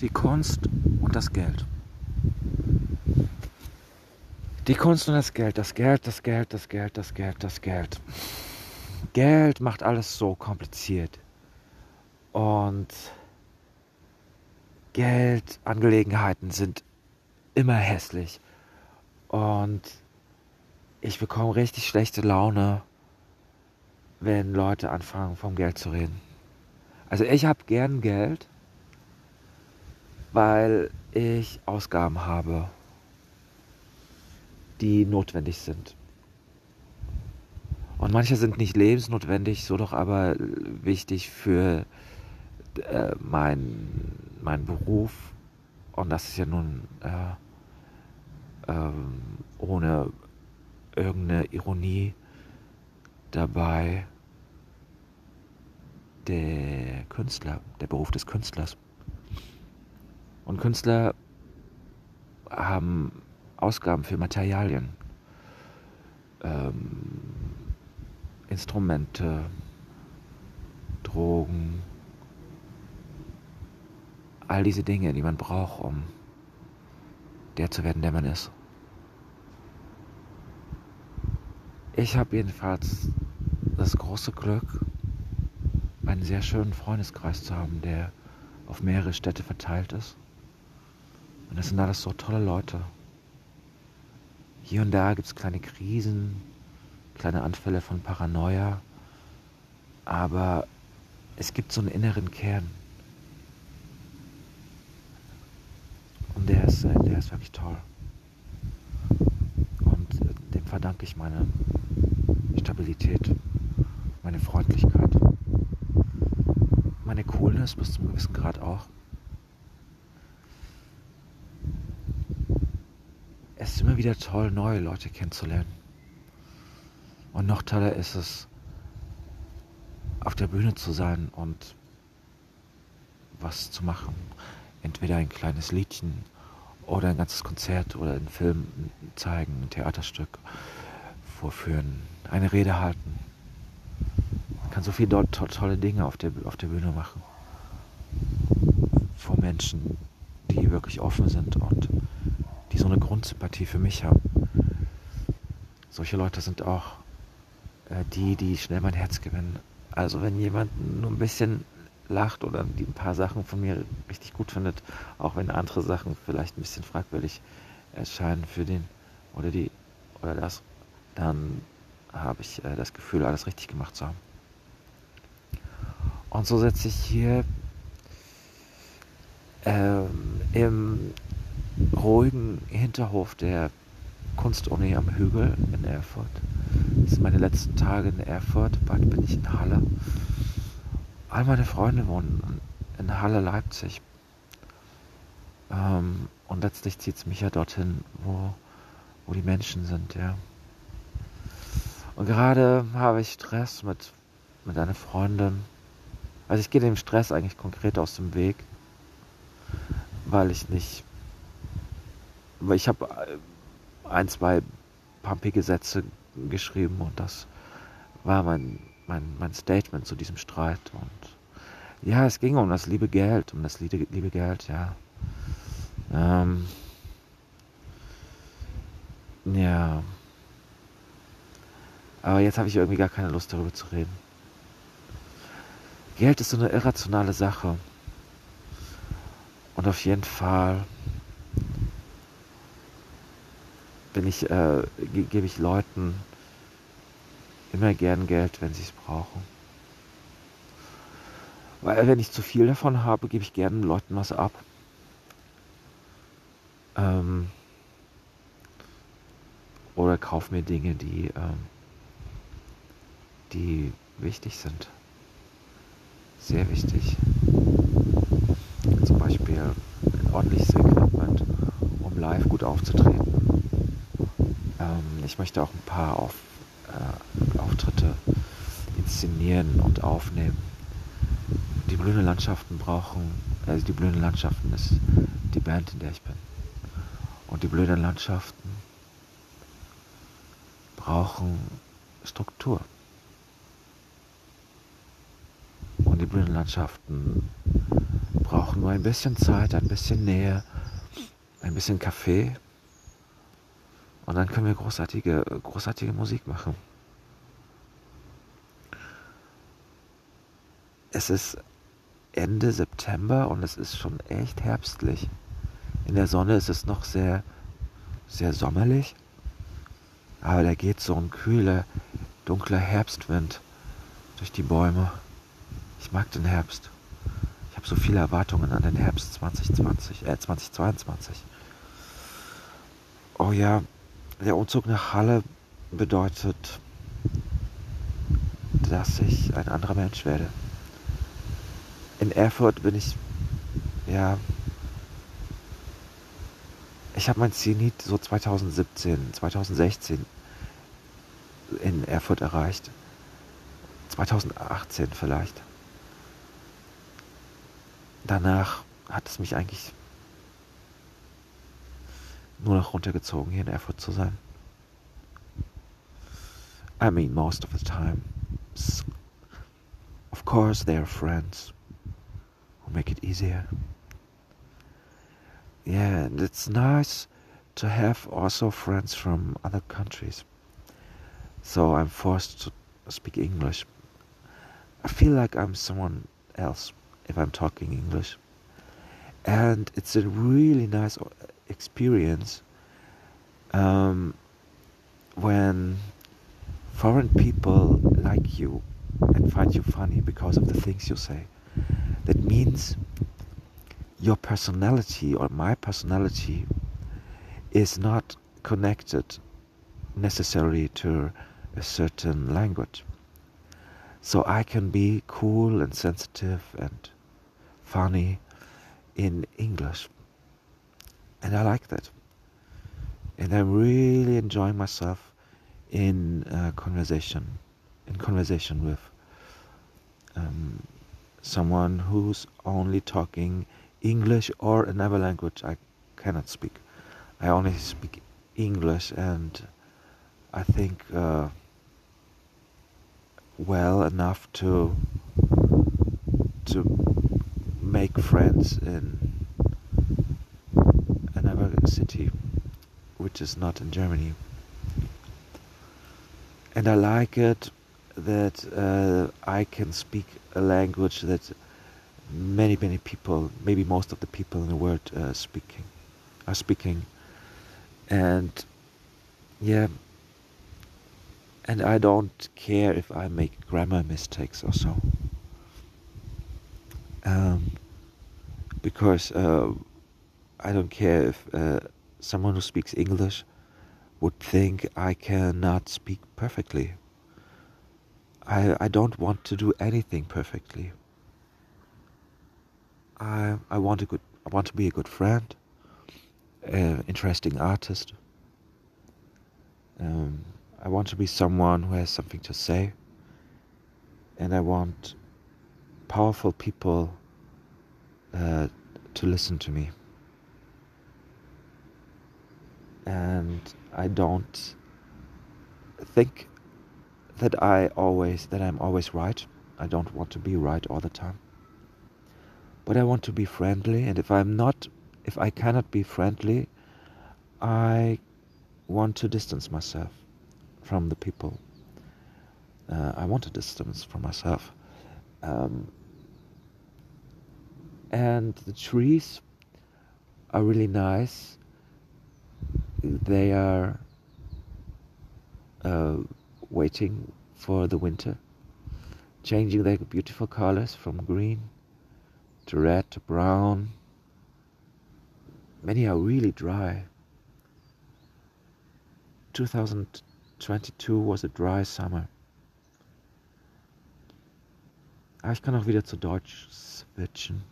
die Kunst und das Geld. Die Kunst und das Geld, das Geld, das Geld, das Geld, das Geld, das Geld. Geld macht alles so kompliziert. Und Geldangelegenheiten sind immer hässlich. Und ich bekomme richtig schlechte Laune, wenn Leute anfangen, vom Geld zu reden. Also ich habe gern Geld, weil ich Ausgaben habe, die notwendig sind. Und manche sind nicht lebensnotwendig, so doch aber wichtig für äh, mein, mein Beruf. Und das ist ja nun äh, äh, ohne irgendeine Ironie dabei der Künstler, der Beruf des Künstlers. Und Künstler haben Ausgaben für Materialien, ähm, Instrumente, Drogen, all diese Dinge, die man braucht, um der zu werden, der man ist. Ich habe jedenfalls das große Glück, einen sehr schönen Freundeskreis zu haben, der auf mehrere Städte verteilt ist. Und das sind alles so tolle Leute. Hier und da gibt es kleine Krisen, kleine Anfälle von Paranoia, aber es gibt so einen inneren Kern. Und der ist, äh, der ist wirklich toll. Und äh, dem verdanke ich meine Stabilität, meine Freundlichkeit, meine Coolness bis zum gewissen Grad auch. Es ist immer wieder toll, neue Leute kennenzulernen. Und noch toller ist es, auf der Bühne zu sein und was zu machen. Entweder ein kleines Liedchen oder ein ganzes Konzert oder einen Film zeigen, ein Theaterstück vorführen, eine Rede halten. Man kann so viele to tolle Dinge auf der, auf der Bühne machen. Vor Menschen, die wirklich offen sind und die so eine Grundsympathie für mich haben. Solche Leute sind auch äh, die, die schnell mein Herz gewinnen. Also wenn jemand nur ein bisschen lacht oder die ein paar Sachen von mir richtig gut findet, auch wenn andere Sachen vielleicht ein bisschen fragwürdig erscheinen für den oder die oder das, dann habe ich äh, das Gefühl, alles richtig gemacht zu haben. Und so setze ich hier ähm, im ruhigen Hinterhof der Kunstuni am Hügel in Erfurt. Das sind meine letzten Tage in Erfurt. Bald bin ich in Halle. All meine Freunde wohnen in Halle, Leipzig. Ähm, und letztlich zieht es mich ja dorthin, wo, wo die Menschen sind, ja. Und gerade habe ich Stress mit, mit einer Freundin. Also ich gehe dem Stress eigentlich konkret aus dem Weg, weil ich nicht, ich habe äh, ein, zwei pumpige Sätze geschrieben und das war mein, mein, mein Statement zu diesem Streit. Und ja, es ging um das liebe Geld, um das liebe, liebe Geld, ja. Ähm, ja. Aber jetzt habe ich irgendwie gar keine Lust darüber zu reden. Geld ist so eine irrationale Sache. Und auf jeden Fall bin ich, äh, ge gebe ich Leuten immer gern Geld, wenn sie es brauchen. Weil wenn ich zu viel davon habe, gebe ich gerne Leuten was ab. Ähm, oder kaufe mir Dinge, die, ähm, die wichtig sind. Sehr wichtig. Zum Beispiel ein ordentliches Equipment, um live gut aufzutreten. Ähm, ich möchte auch ein paar auf, äh, Auftritte inszenieren und aufnehmen. Die blühenden Landschaften brauchen, also die blühenden Landschaften ist die Band, in der ich bin. Und die blöden Landschaften brauchen Struktur. Und die blöden Landschaften brauchen nur ein bisschen Zeit, ein bisschen Nähe, ein bisschen Kaffee und dann können wir großartige, großartige Musik machen. Es ist Ende September und es ist schon echt herbstlich. In der Sonne ist es noch sehr, sehr sommerlich. Aber da geht so ein kühler, dunkler Herbstwind durch die Bäume. Ich mag den Herbst. Ich habe so viele Erwartungen an den Herbst 2020, äh 2022. Oh ja, der Umzug nach Halle bedeutet, dass ich ein anderer Mensch werde. In Erfurt bin ich, ja, ich habe mein Zenit so 2017, 2016 in Erfurt erreicht. 2018 vielleicht. Danach hat es mich eigentlich nur noch runtergezogen, hier in Erfurt zu sein. I mean, most of the time. Of course, they are friends who make it easier. Yeah, and it's nice to have also friends from other countries. So I'm forced to speak English. I feel like I'm someone else if I'm talking English. And it's a really nice experience um, when foreign people like you and find you funny because of the things you say. That means your personality or my personality is not connected necessarily to a certain language. So I can be cool and sensitive and funny in English. And I like that. And I'm really enjoying myself in uh, conversation, in conversation with um, someone who's only talking English or another language I cannot speak. I only speak English, and I think uh, well enough to to make friends in another city, which is not in Germany. And I like it that uh, I can speak a language that many, many people, maybe most of the people in the world, uh, speaking, are speaking, and yeah, and I don't care if I make grammar mistakes or so. Um, because uh, I don't care if uh, someone who speaks English would think I cannot speak perfectly. I, I don't want to do anything perfectly. I I want a good I want to be a good friend, an interesting artist. Um, I want to be someone who has something to say, and I want powerful people uh, to listen to me. And I don't think that I always that I'm always right. I don't want to be right all the time. But I want to be friendly and if I'm not if I cannot be friendly, I want to distance myself from the people. Uh, I want a distance from myself. Um, and the trees are really nice. They are uh, waiting for the winter, changing their beautiful colors from green to red to brown. Many are really dry. 2022 was a dry summer. Aber ich kann auch wieder zu Deutsch switchen.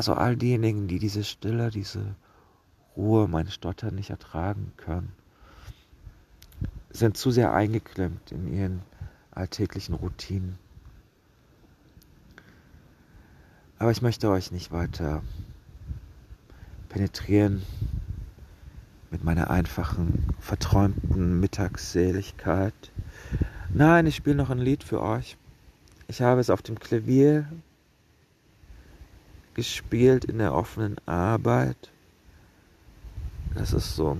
Also all diejenigen, die diese Stille, diese Ruhe, mein Stottern nicht ertragen können, sind zu sehr eingeklemmt in ihren alltäglichen Routinen. Aber ich möchte euch nicht weiter penetrieren mit meiner einfachen, verträumten Mittagsseligkeit. Nein, ich spiele noch ein Lied für euch. Ich habe es auf dem Klavier gespielt in der offenen Arbeit. Das ist so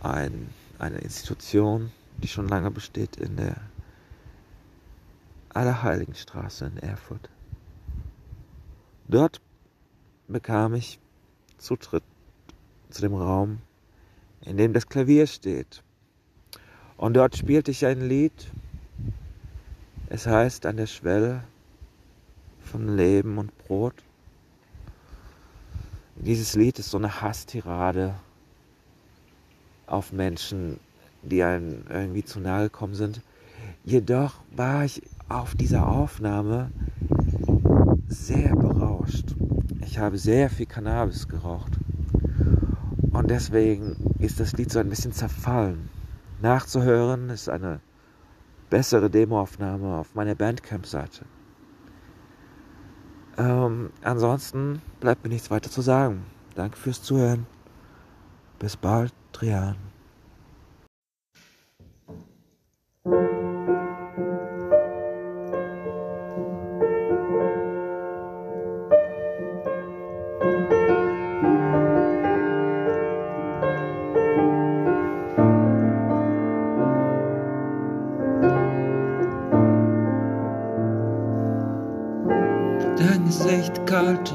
ein, eine Institution, die schon lange besteht in der Allerheiligenstraße in Erfurt. Dort bekam ich Zutritt zu dem Raum, in dem das Klavier steht. Und dort spielte ich ein Lied. Es heißt an der Schwelle von Leben und Brot. Dieses Lied ist so eine Hasstirade auf Menschen, die einem irgendwie zu nahe gekommen sind. Jedoch war ich auf dieser Aufnahme sehr berauscht. Ich habe sehr viel Cannabis geraucht. Und deswegen ist das Lied so ein bisschen zerfallen. Nachzuhören ist eine bessere Demoaufnahme auf meiner Bandcamp-Seite. Ähm, ansonsten bleibt mir nichts weiter zu sagen. Danke fürs Zuhören. Bis bald, Trian.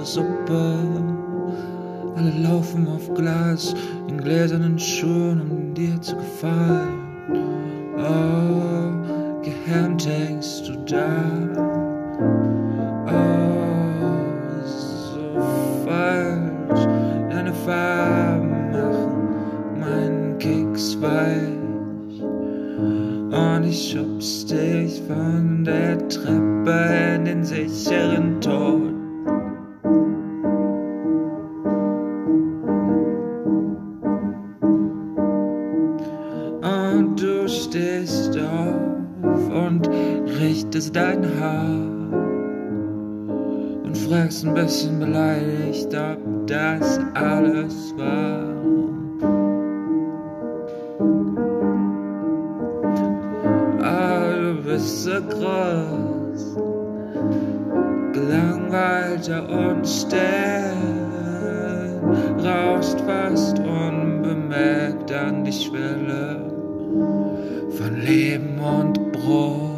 Suppe. Alle laufen auf Glas in gläsernen Schuhen, um dir zu gefallen. Richtest dein Haar und fragst ein bisschen beleidigt, ob das alles war. Ah, du bist so groß, gelangweilter und still, rauscht fast unbemerkt an die Schwelle von Leben und Brot.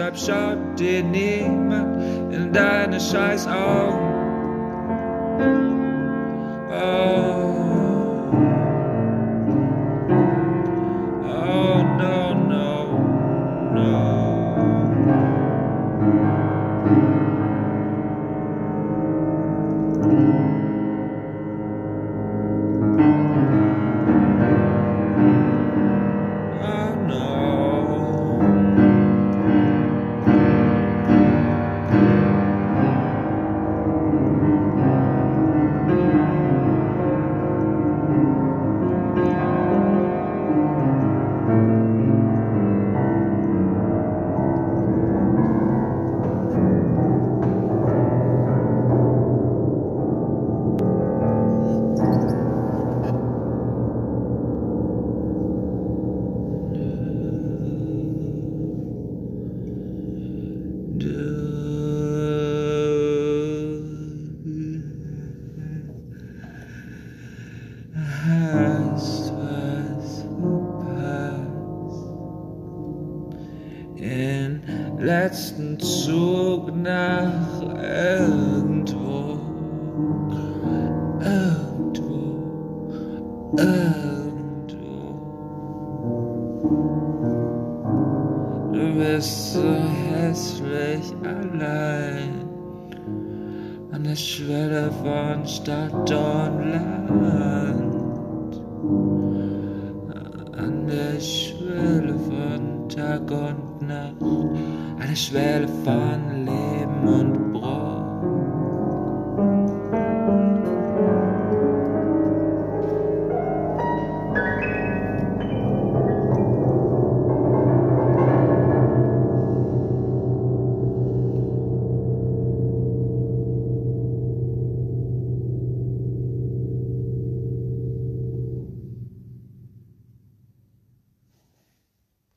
Deshalb schaut dir niemand in deine scheiß oh. Augen. Oh, oh, letzten Zug nach irgendwo, irgendwo, irgendwo. Du bist so hässlich allein. An der Schwelle von Stadt und Land, eine Schwelle von Leben und